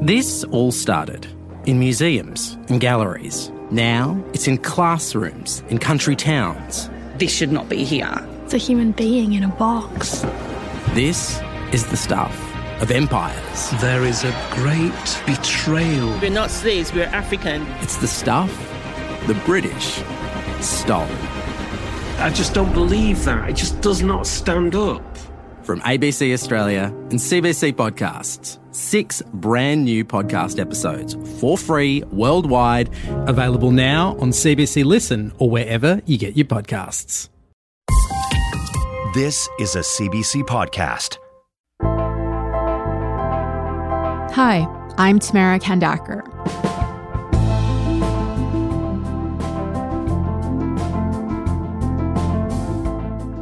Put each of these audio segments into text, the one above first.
This all started in museums and galleries. Now it's in classrooms, in country towns. This should not be here. It's a human being in a box. This is the stuff of empires. There is a great betrayal. We're not slaves, we're African. It's the stuff the British stole. I just don't believe that. It just does not stand up. From ABC Australia and CBC Podcasts, six brand new podcast episodes for free worldwide, available now on CBC Listen or wherever you get your podcasts. This is a CBC podcast. Hi, I'm Tamara Khandaker.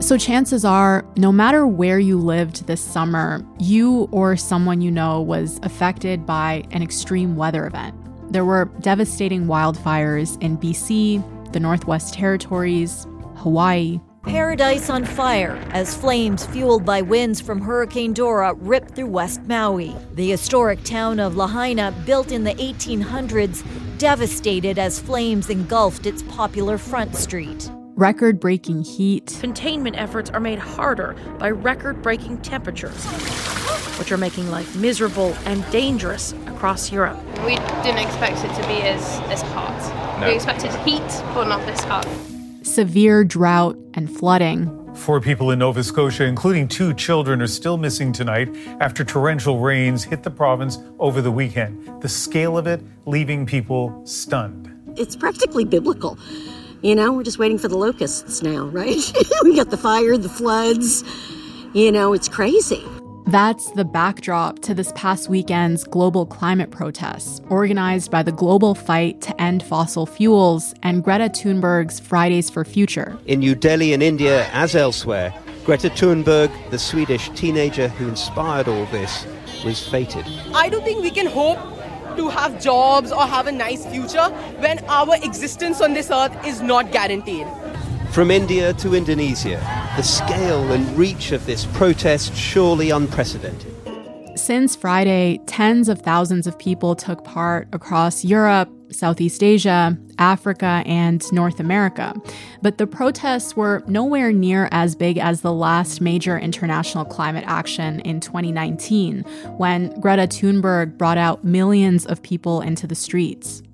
So, chances are, no matter where you lived this summer, you or someone you know was affected by an extreme weather event. There were devastating wildfires in BC, the Northwest Territories, Hawaii. Paradise on fire as flames fueled by winds from Hurricane Dora ripped through West Maui. The historic town of Lahaina, built in the 1800s, devastated as flames engulfed its popular front street record breaking heat. Containment efforts are made harder by record breaking temperatures, which are making life miserable and dangerous across Europe. We didn't expect it to be as, as hot. No. We expected heat, but not this hot. Severe drought and flooding. Four people in Nova Scotia, including two children, are still missing tonight after torrential rains hit the province over the weekend. The scale of it leaving people stunned. It's practically biblical. You know, we're just waiting for the locusts now, right? we got the fire, the floods. You know, it's crazy. That's the backdrop to this past weekend's global climate protests, organized by the Global Fight to End Fossil Fuels and Greta Thunberg's Fridays for Future. In New Delhi in India, as elsewhere, Greta Thunberg, the Swedish teenager who inspired all this, was fated. I don't think we can hope to have jobs or have a nice future when our existence on this earth is not guaranteed. From India to Indonesia, the scale and reach of this protest surely unprecedented. Since Friday, tens of thousands of people took part across Europe, Southeast Asia, Africa, and North America. But the protests were nowhere near as big as the last major international climate action in 2019, when Greta Thunberg brought out millions of people into the streets.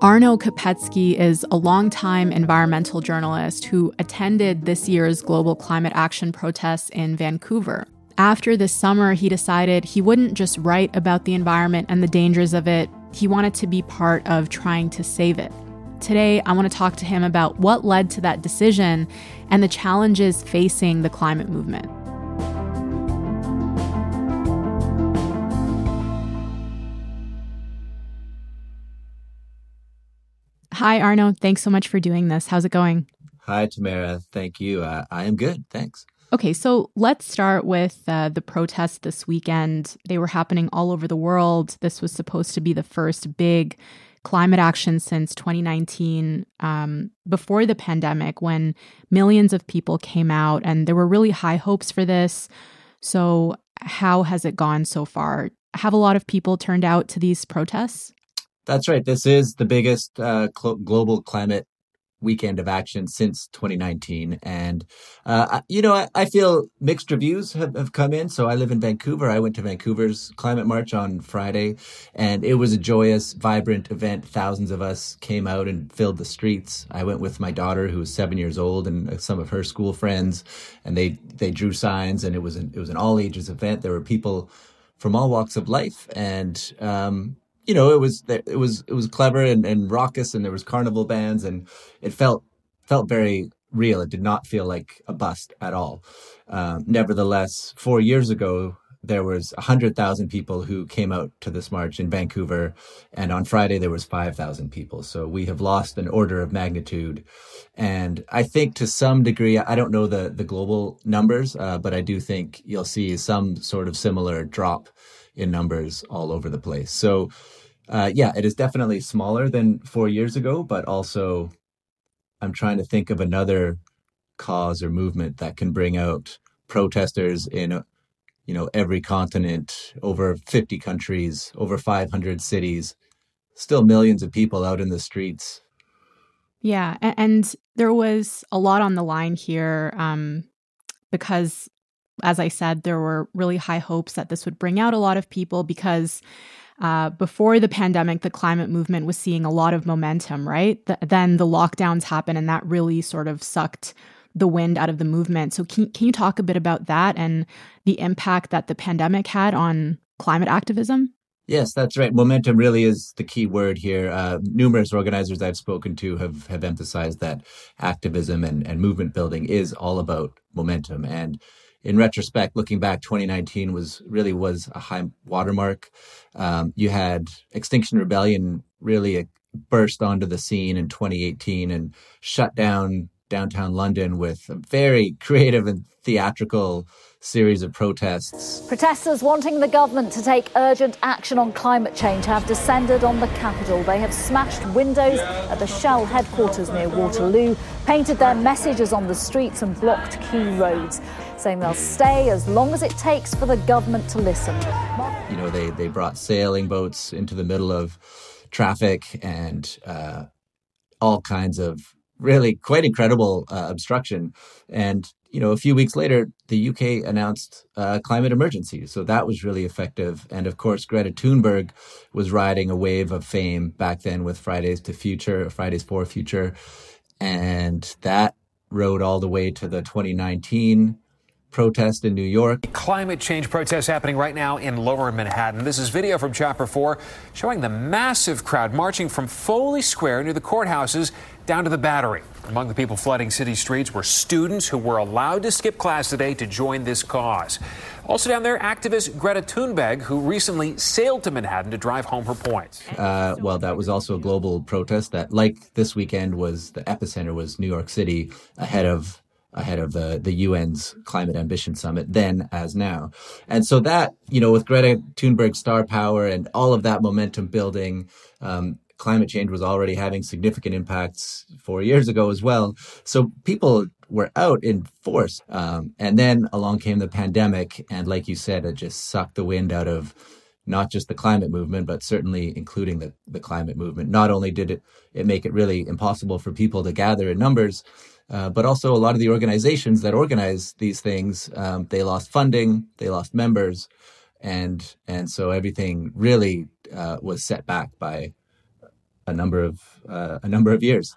Arno Kopecky is a longtime environmental journalist who attended this year's Global Climate Action protests in Vancouver. After this summer, he decided he wouldn't just write about the environment and the dangers of it, he wanted to be part of trying to save it. Today, I want to talk to him about what led to that decision and the challenges facing the climate movement. Hi, Arno. Thanks so much for doing this. How's it going? Hi, Tamara. Thank you. Uh, I am good. Thanks. Okay, so let's start with uh, the protests this weekend. They were happening all over the world. This was supposed to be the first big climate action since 2019, um, before the pandemic, when millions of people came out, and there were really high hopes for this. So, how has it gone so far? Have a lot of people turned out to these protests? That's right. This is the biggest uh, cl- global climate weekend of action since 2019. And, uh, you know, I, I, feel mixed reviews have, have come in. So I live in Vancouver. I went to Vancouver's climate march on Friday and it was a joyous, vibrant event. Thousands of us came out and filled the streets. I went with my daughter who was seven years old and some of her school friends and they, they drew signs and it was an, it was an all ages event. There were people from all walks of life and, um, you know, it was it was it was clever and, and raucous, and there was carnival bands, and it felt felt very real. It did not feel like a bust at all. Um, nevertheless, four years ago, there was 100,000 people who came out to this march in Vancouver. And on Friday, there was 5,000 people. So we have lost an order of magnitude. And I think to some degree, I don't know the, the global numbers, uh, but I do think you'll see some sort of similar drop in numbers all over the place. So, uh, yeah, it is definitely smaller than four years ago, but also I'm trying to think of another cause or movement that can bring out protesters in you know, every continent, over 50 countries, over 500 cities, still millions of people out in the streets. Yeah. And there was a lot on the line here um, because, as I said, there were really high hopes that this would bring out a lot of people because uh, before the pandemic, the climate movement was seeing a lot of momentum, right? The, then the lockdowns happened, and that really sort of sucked the wind out of the movement. So, can, can you talk a bit about that and the impact that the pandemic had on climate activism? Yes, that's right. Momentum really is the key word here. Uh, numerous organizers I've spoken to have, have emphasized that activism and, and movement building is all about momentum. And in retrospect, looking back, 2019 was really was a high watermark. Um, you had Extinction Rebellion really burst onto the scene in 2018 and shut down downtown London with a very creative and theatrical series of protests. Protesters wanting the government to take urgent action on climate change have descended on the capital. They have smashed windows at the Shell headquarters near Waterloo, painted their messages on the streets, and blocked key roads, saying they'll stay as long as it takes for the government to listen. You know, they, they brought sailing boats into the middle of traffic and uh, all kinds of really quite incredible uh, obstruction. And you know, a few weeks later, the UK announced a climate emergency. So that was really effective. And of course, Greta Thunberg was riding a wave of fame back then with Fridays to Future, Fridays for Future. And that rode all the way to the 2019 protest in New York. Climate change protests happening right now in lower Manhattan. This is video from Chopper 4 showing the massive crowd marching from Foley Square near the courthouses down to the Battery. Among the people flooding city streets were students who were allowed to skip class today to join this cause. Also down there, activist Greta Thunberg, who recently sailed to Manhattan to drive home her points. Uh, well, that was also a global protest that, like this weekend, was the epicenter was New York City ahead of ahead of the the UN's climate ambition summit then as now. And so that, you know, with Greta Thunberg's star power and all of that momentum building, um, climate change was already having significant impacts four years ago as well. So people were out in force. Um, and then along came the pandemic. And like you said, it just sucked the wind out of not just the climate movement, but certainly including the, the climate movement. Not only did it, it make it really impossible for people to gather in numbers, uh, but also a lot of the organizations that organize these things, um, they lost funding, they lost members, and and so everything really uh, was set back by a number of uh, a number of years.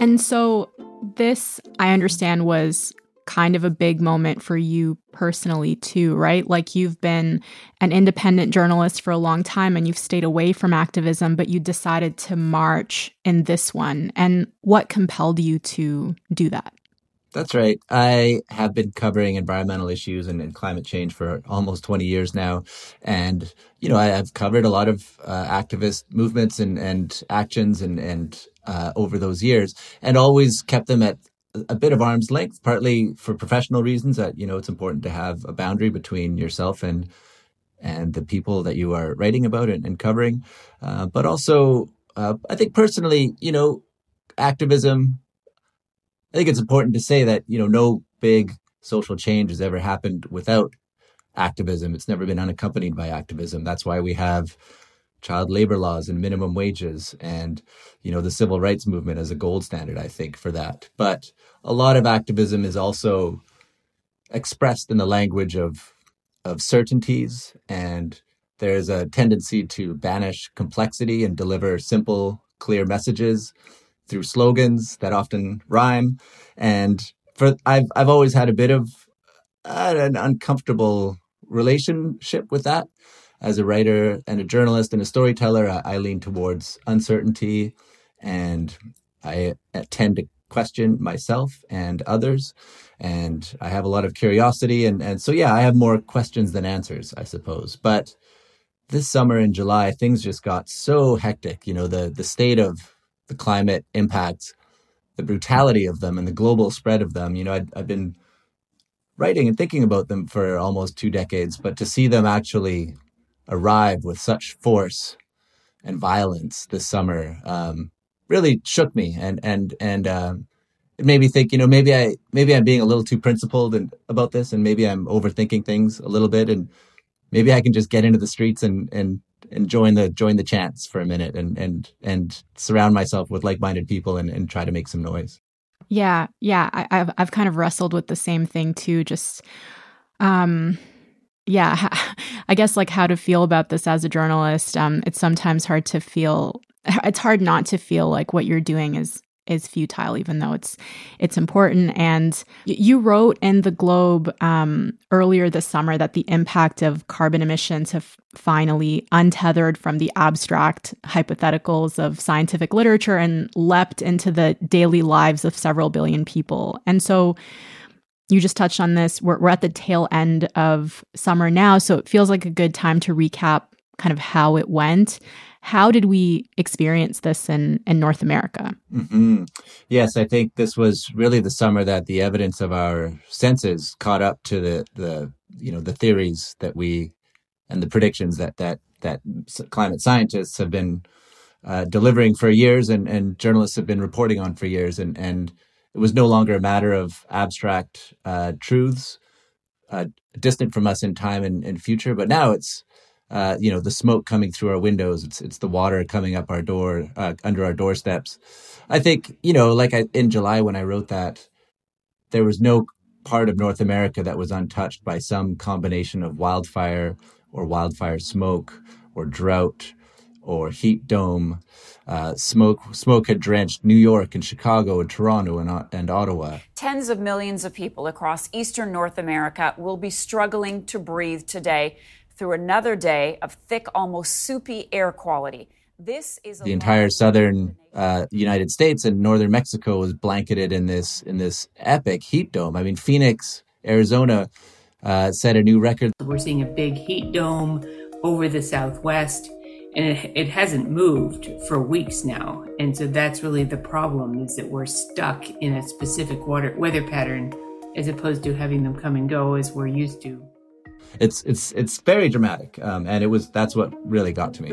And so this I understand was kind of a big moment for you personally too, right? Like you've been an independent journalist for a long time and you've stayed away from activism, but you decided to march in this one. And what compelled you to do that? That's right. I have been covering environmental issues and, and, climate change for almost 20 years now. And, you know, I, have covered a lot of uh, activist movements and, and actions and, and uh, over those years and always kept them at a bit of arm's length, partly for professional reasons that, you know, it's important to have a boundary between yourself and, and the people that you are writing about and, and covering. Uh, but also, uh, I think personally, you know, activism, I think it's important to say that, you know, no big social change has ever happened without activism. It's never been unaccompanied by activism. That's why we have child labor laws and minimum wages and you know the civil rights movement as a gold standard i think for that. But a lot of activism is also expressed in the language of of certainties and there's a tendency to banish complexity and deliver simple clear messages through slogans that often rhyme. And for i've i've always had a bit of uh, an uncomfortable relationship with that as a writer and a journalist and a storyteller, I, I lean towards uncertainty and I tend to question myself and others. And I have a lot of curiosity. And, and so, yeah, I have more questions than answers, I suppose. But this summer in July, things just got so hectic. You know, the, the state of the climate impacts, the brutality of them, and the global spread of them. You know, I'd, I've been writing and thinking about them for almost two decades, but to see them actually arrive with such force and violence this summer um, really shook me and and and um, it made me think. You know, maybe I maybe I'm being a little too principled and about this, and maybe I'm overthinking things a little bit, and maybe I can just get into the streets and and and join the join the chants for a minute and and and surround myself with like-minded people and, and try to make some noise. Yeah, yeah. I, have I've kind of wrestled with the same thing too. Just um yeah, I guess like how to feel about this as a journalist. Um, it's sometimes hard to feel. It's hard not to feel like what you're doing is is futile, even though it's it's important. And you wrote in the Globe um, earlier this summer that the impact of carbon emissions have finally untethered from the abstract hypotheticals of scientific literature and leapt into the daily lives of several billion people. And so you just touched on this. We're, we're at the tail end of summer now, so it feels like a good time to recap kind of how it went. How did we experience this in, in North America? Mm-hmm. Yes, I think this was really the summer that the evidence of our senses caught up to the, the you know the theories that we and the predictions that that that climate scientists have been uh, delivering for years and, and journalists have been reporting on for years and and it was no longer a matter of abstract uh, truths uh, distant from us in time and, and future, but now it's uh, you know the smoke coming through our windows. It's it's the water coming up our door uh, under our doorsteps. I think you know, like I, in July when I wrote that, there was no part of North America that was untouched by some combination of wildfire or wildfire smoke or drought or heat dome uh, smoke smoke had drenched New York and Chicago and Toronto and, and Ottawa. Tens of millions of people across eastern North America will be struggling to breathe today through another day of thick, almost soupy air quality. This is the entire southern uh, United States and northern Mexico was blanketed in this in this epic heat dome. I mean, Phoenix, Arizona, uh, set a new record. We're seeing a big heat dome over the Southwest and it, hasn't moved for weeks now. And so that's really the problem is that we're stuck in a specific water, weather pattern as opposed to having them come and go as we're used to. It's it's it's very dramatic, um, and it was that's what really got to me.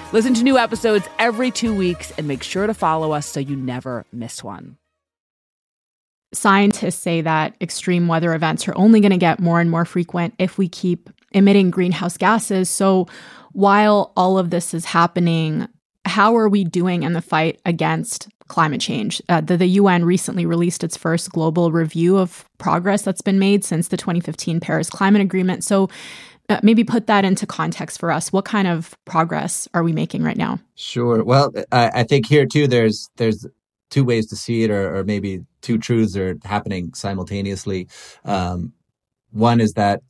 Listen to new episodes every two weeks and make sure to follow us so you never miss one. Scientists say that extreme weather events are only going to get more and more frequent if we keep emitting greenhouse gases. So, while all of this is happening, how are we doing in the fight against climate change? Uh, the, the UN recently released its first global review of progress that's been made since the 2015 Paris Climate Agreement. So, uh, maybe put that into context for us. What kind of progress are we making right now? Sure. Well, I, I think here too, there's there's two ways to see it, or, or maybe two truths are happening simultaneously. Um, one is that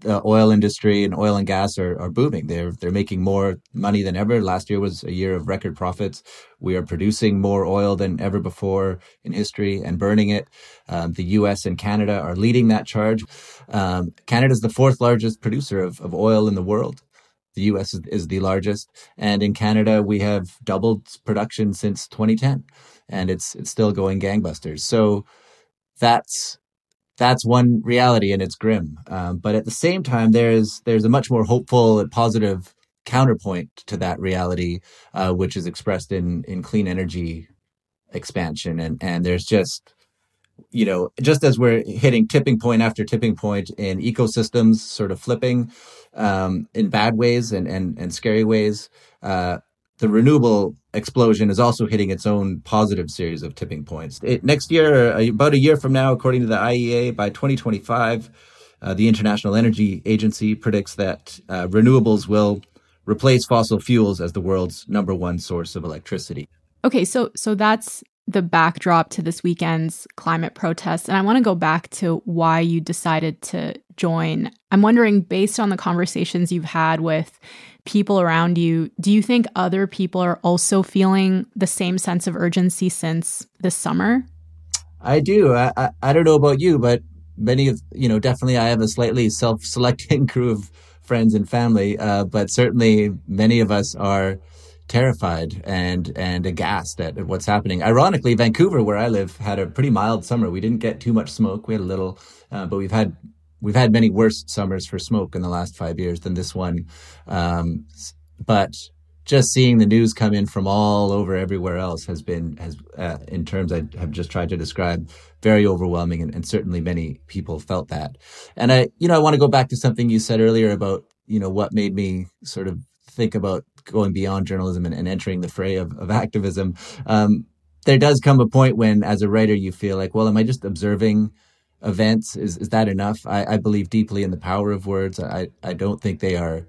the oil industry and oil and gas are, are booming. They're they're making more money than ever. Last year was a year of record profits. We are producing more oil than ever before in history and burning it. Um, the U.S. and Canada are leading that charge. Um, Canada is the fourth largest producer of, of oil in the world. The U.S. Is, is the largest, and in Canada we have doubled production since 2010, and it's it's still going gangbusters. So that's that's one reality and it's grim. Um, but at the same time, there's there's a much more hopeful and positive counterpoint to that reality, uh, which is expressed in in clean energy expansion. And and there's just you know just as we're hitting tipping point after tipping point in ecosystems, sort of flipping um, in bad ways and and and scary ways. Uh, the renewable explosion is also hitting its own positive series of tipping points. It, next year, uh, about a year from now, according to the IEA, by 2025, uh, the International Energy Agency predicts that uh, renewables will replace fossil fuels as the world's number one source of electricity. Okay, so so that's the backdrop to this weekend's climate protests. And I want to go back to why you decided to join. I'm wondering, based on the conversations you've had with people around you, do you think other people are also feeling the same sense of urgency since this summer? I do. I, I, I don't know about you, but many of, you know, definitely I have a slightly self selecting crew of friends and family, uh, but certainly many of us are terrified and and aghast at, at, what's happening. Ironically, Vancouver, where I live, had a pretty mild summer. We didn't get too much smoke. We had a little, uh, but we've had we've had many worse summers for smoke in the last five years than this one. Um, but just seeing the news come in from all over everywhere else has been has uh, in terms I have just tried to describe very overwhelming and, and certainly many people felt that and I you know I want to go back to something you said earlier about you know what made me sort of think about going beyond journalism and, and entering the fray of, of activism, um, there does come a point when, as a writer, you feel like, well, am I just observing events? Is is that enough? I, I believe deeply in the power of words. I I don't think they are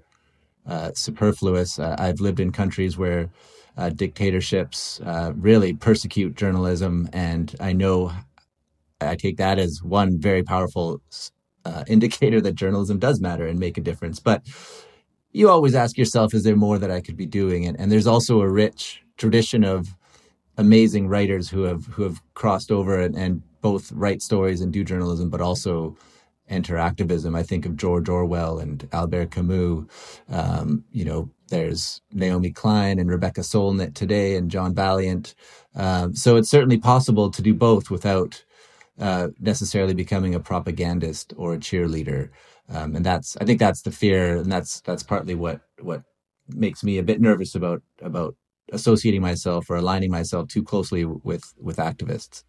uh, superfluous. Uh, I've lived in countries where uh, dictatorships uh, really persecute journalism, and I know I take that as one very powerful uh, indicator that journalism does matter and make a difference. But you always ask yourself, is there more that I could be doing? And, and there's also a rich tradition of amazing writers who have who have crossed over and, and both write stories and do journalism, but also enter activism. I think of George Orwell and Albert Camus. Um, you know, there's Naomi Klein and Rebecca Solnit today, and John Vaillant. Um, so it's certainly possible to do both without uh, necessarily becoming a propagandist or a cheerleader. Um, and that's I think that's the fear, and that's that's partly what what makes me a bit nervous about about associating myself or aligning myself too closely with with activists.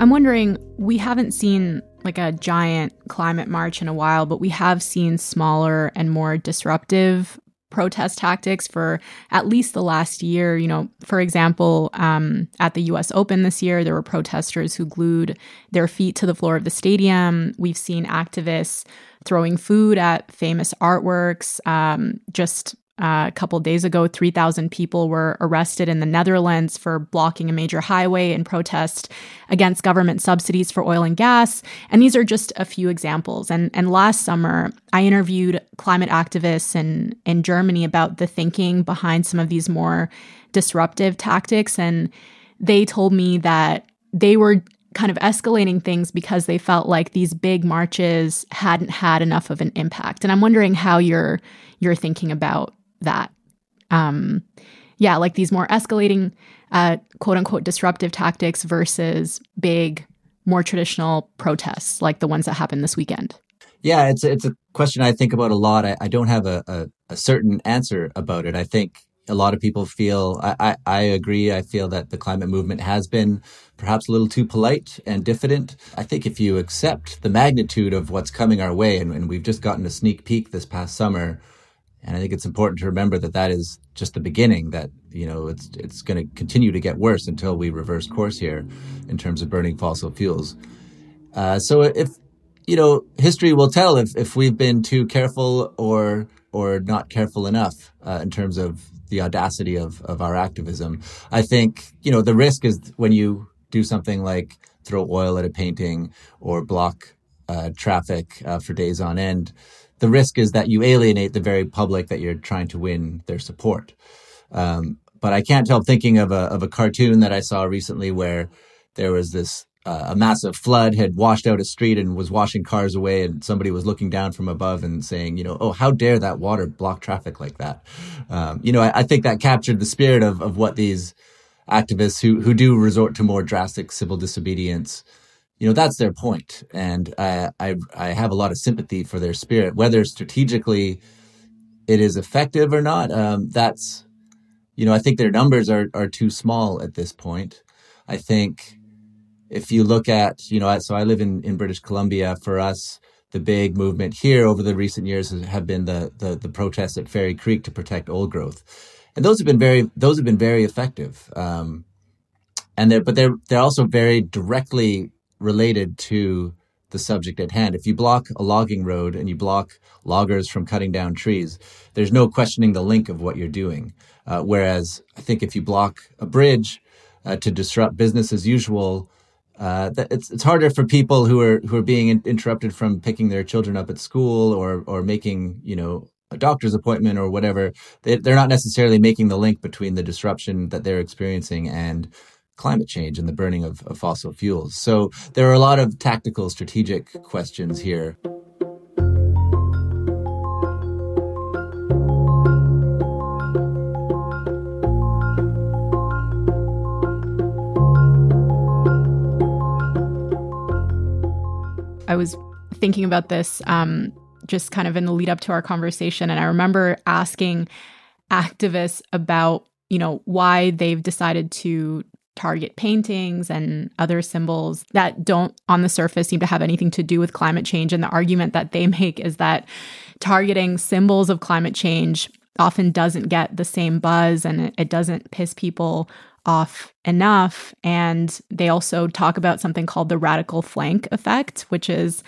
I'm, wondering, we haven't seen like a giant climate march in a while, but we have seen smaller and more disruptive protest tactics for at least the last year. You know, for example, um, at the US Open this year, there were protesters who glued their feet to the floor of the stadium. We've seen activists throwing food at famous artworks. Um, just uh, a couple days ago, 3,000 people were arrested in the Netherlands for blocking a major highway in protest against government subsidies for oil and gas. And these are just a few examples. And, and last summer, I interviewed climate activists in, in Germany about the thinking behind some of these more disruptive tactics. And they told me that they were kind of escalating things because they felt like these big marches hadn't had enough of an impact. And I'm wondering how you're you're thinking about that. Um, yeah, like these more escalating, uh, quote unquote, disruptive tactics versus big, more traditional protests like the ones that happened this weekend. Yeah, it's it's a question I think about a lot. I, I don't have a, a, a, certain answer about it. I think a lot of people feel, I, I, I agree. I feel that the climate movement has been perhaps a little too polite and diffident. I think if you accept the magnitude of what's coming our way, and, and we've just gotten a sneak peek this past summer and I think it's important to remember that that is just the beginning. That you know it's it's going to continue to get worse until we reverse course here in terms of burning fossil fuels. Uh, so if you know, history will tell if if we've been too careful or or not careful enough uh, in terms of the audacity of of our activism. I think you know the risk is when you do something like throw oil at a painting or block uh, traffic uh, for days on end the risk is that you alienate the very public that you're trying to win their support. Um, but I can't help thinking of a of a cartoon that I saw recently where there was this uh, a massive flood had washed out a street and was washing cars away, and somebody was looking down from above and saying, you know, oh, how dare that water block traffic like that? Um, you know, I, I, think that captured the spirit of of what these activists who who do resort to more drastic civil disobedience you know that's their point. And I, I i have a lot of sympathy for their spirit whether strategically it is effective or not um, that's you know i think their numbers are are too small at this point. I think if you look at you know so i live in in british columbia. For us the big movement here over the recent years have been the, the, the protests at Fairy Creek to protect old growth, and those have been very those have been very effective. Um, and they're but they're they're also very directly related to the subject at hand. If you block a logging road and you block loggers from cutting down trees, there's no questioning the link of what you're doing. Uh, whereas I think if you block a bridge uh, to disrupt business as usual, uh, it's it's harder for people who are who are being in, interrupted from picking their children up at school or or making you know a doctor's appointment or whatever. They, they're not necessarily making the link between the disruption that they're experiencing and climate change and the burning of, of fossil fuels. So there are a lot of tactical, strategic questions here. I was thinking about this um, just kind of in the lead up to our conversation, and I remember asking activists about you know why they've decided to target paintings and other symbols that don't on the surface seem to have anything to do with climate change. And the argument that they make is that targeting symbols of climate change often doesn't get the same buzz and it doesn't piss people off enough. And they also talk about something called the radical flank effect which is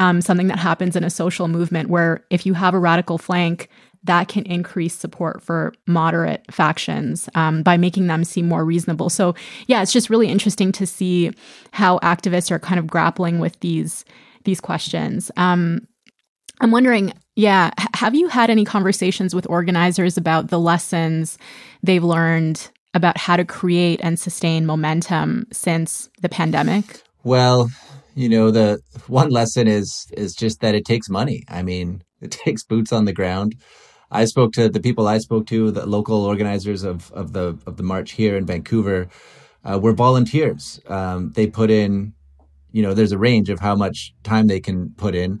um, something that happens in a social movement where if you have a radical flank that can increase support for moderate factions um, by making them seem more reasonable. So, yeah, it's just really interesting to see how activists are kind of grappling with these these questions. Um, I'm wondering, yeah, have you had any conversations with organizers about the lessons they've learned about how to create and sustain momentum since the pandemic? Well, you know, the one lesson is is just that it takes money. I mean, it takes boots on the ground. I spoke to the people I spoke to, the local organizers of, of the of the march here in Vancouver, uh, were volunteers. Um, they put in, you know, there's a range of how much time they can put in.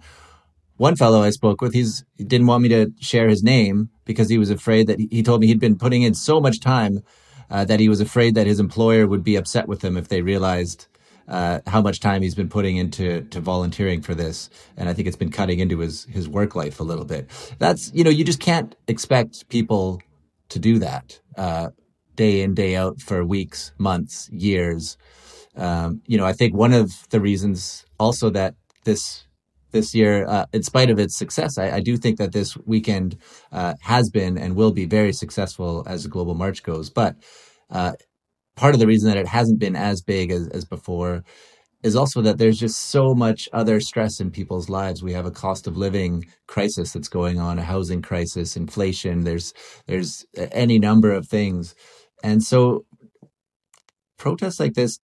One fellow I spoke with, he's he didn't want me to share his name because he was afraid that he told me he'd been putting in so much time uh, that he was afraid that his employer would be upset with him if they realized uh, how much time he's been putting into to volunteering for this, and I think it's been cutting into his his work life a little bit. That's you know you just can't expect people to do that uh, day in day out for weeks, months, years. Um, you know, I think one of the reasons also that this this year, uh, in spite of its success, I, I, do think that this weekend uh, has been and will be very successful as the global march goes. But uh, part of the reason that it hasn't been as big as, as before is also that there's just so much other stress in people's lives. We have a cost of living crisis that's going on, a housing crisis, inflation. There's there's any number of things, and so protests like this,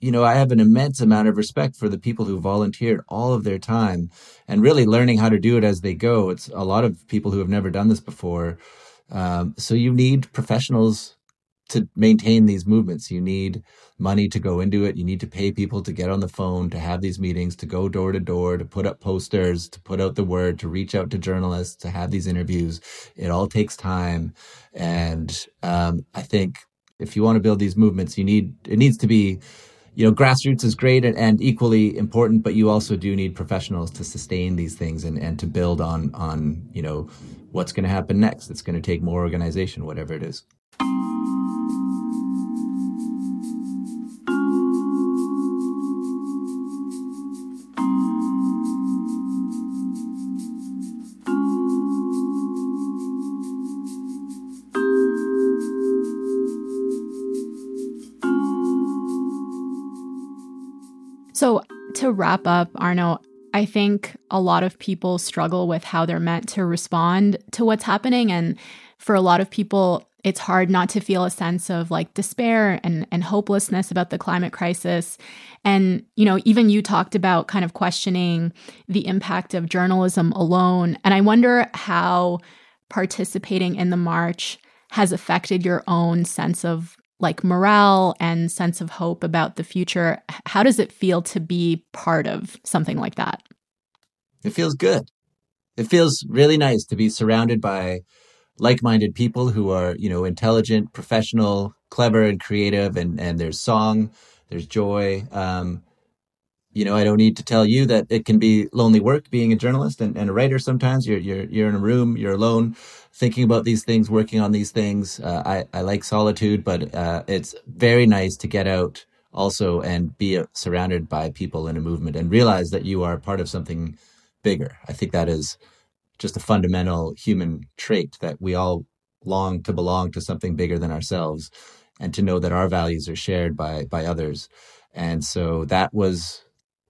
you know, I have an immense amount of respect for the people who volunteered all of their time and really learning how to do it as they go. It's a lot of people who have never done this before. Um, so you need professionals to maintain these movements. You need money to go into it. You need to pay people to get on the phone, to have these meetings, to go door to door, to put up posters, to put out the word, to reach out to journalists, to have these interviews. It all takes time. And um, I think if you want to build these movements, you need, it needs to be, you know, grassroots is great and, and equally important, but you also do need professionals to sustain these things and, and to build on, on, you know, what's going to happen next. It's going to take more organization, whatever it is. To wrap up, Arno, I think a lot of people struggle with how they're meant to respond to what's happening. And for a lot of people, it's hard not to feel a sense of like despair and, and hopelessness about the climate crisis. And, you know, even you talked about kind of questioning the impact of journalism alone. And I wonder how participating in the march has affected your own sense of like morale and sense of hope about the future. How does it feel to be part of something like that? It feels good. It feels really nice to be surrounded by like-minded people who are, you know, intelligent, professional, clever and creative and and there's song, there's joy. Um you know, I don't need to tell you that it can be lonely work being a journalist and, and a writer. Sometimes you're you're you're in a room, you're alone, thinking about these things, working on these things. Uh, I I like solitude, but uh, it's very nice to get out also and be uh, surrounded by people in a movement and realize that you are part of something bigger. I think that is just a fundamental human trait that we all long to belong to something bigger than ourselves and to know that our values are shared by by others. And so that was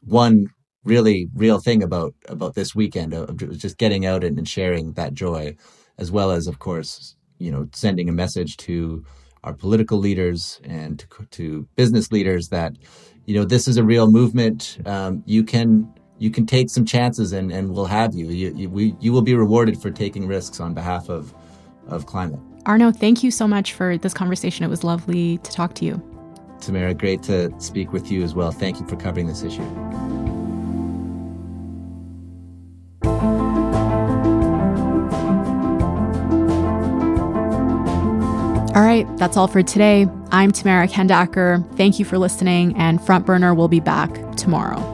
one really real thing about about this weekend of just getting out and sharing that joy, as well as of course you know sending a message to our political leaders and to, to business leaders that you know this is a real movement. Um, you can you can take some chances and, and we'll have you. You, you, we, you will be rewarded for taking risks on behalf of, of climate. Arno, thank you so much for this conversation. It was lovely to talk to you. Tamara, great to speak with you as well. Thank you for covering this issue. All right, that's all for today. I'm Tamara Khandaker. Thank you for listening, and Front Burner will be back tomorrow.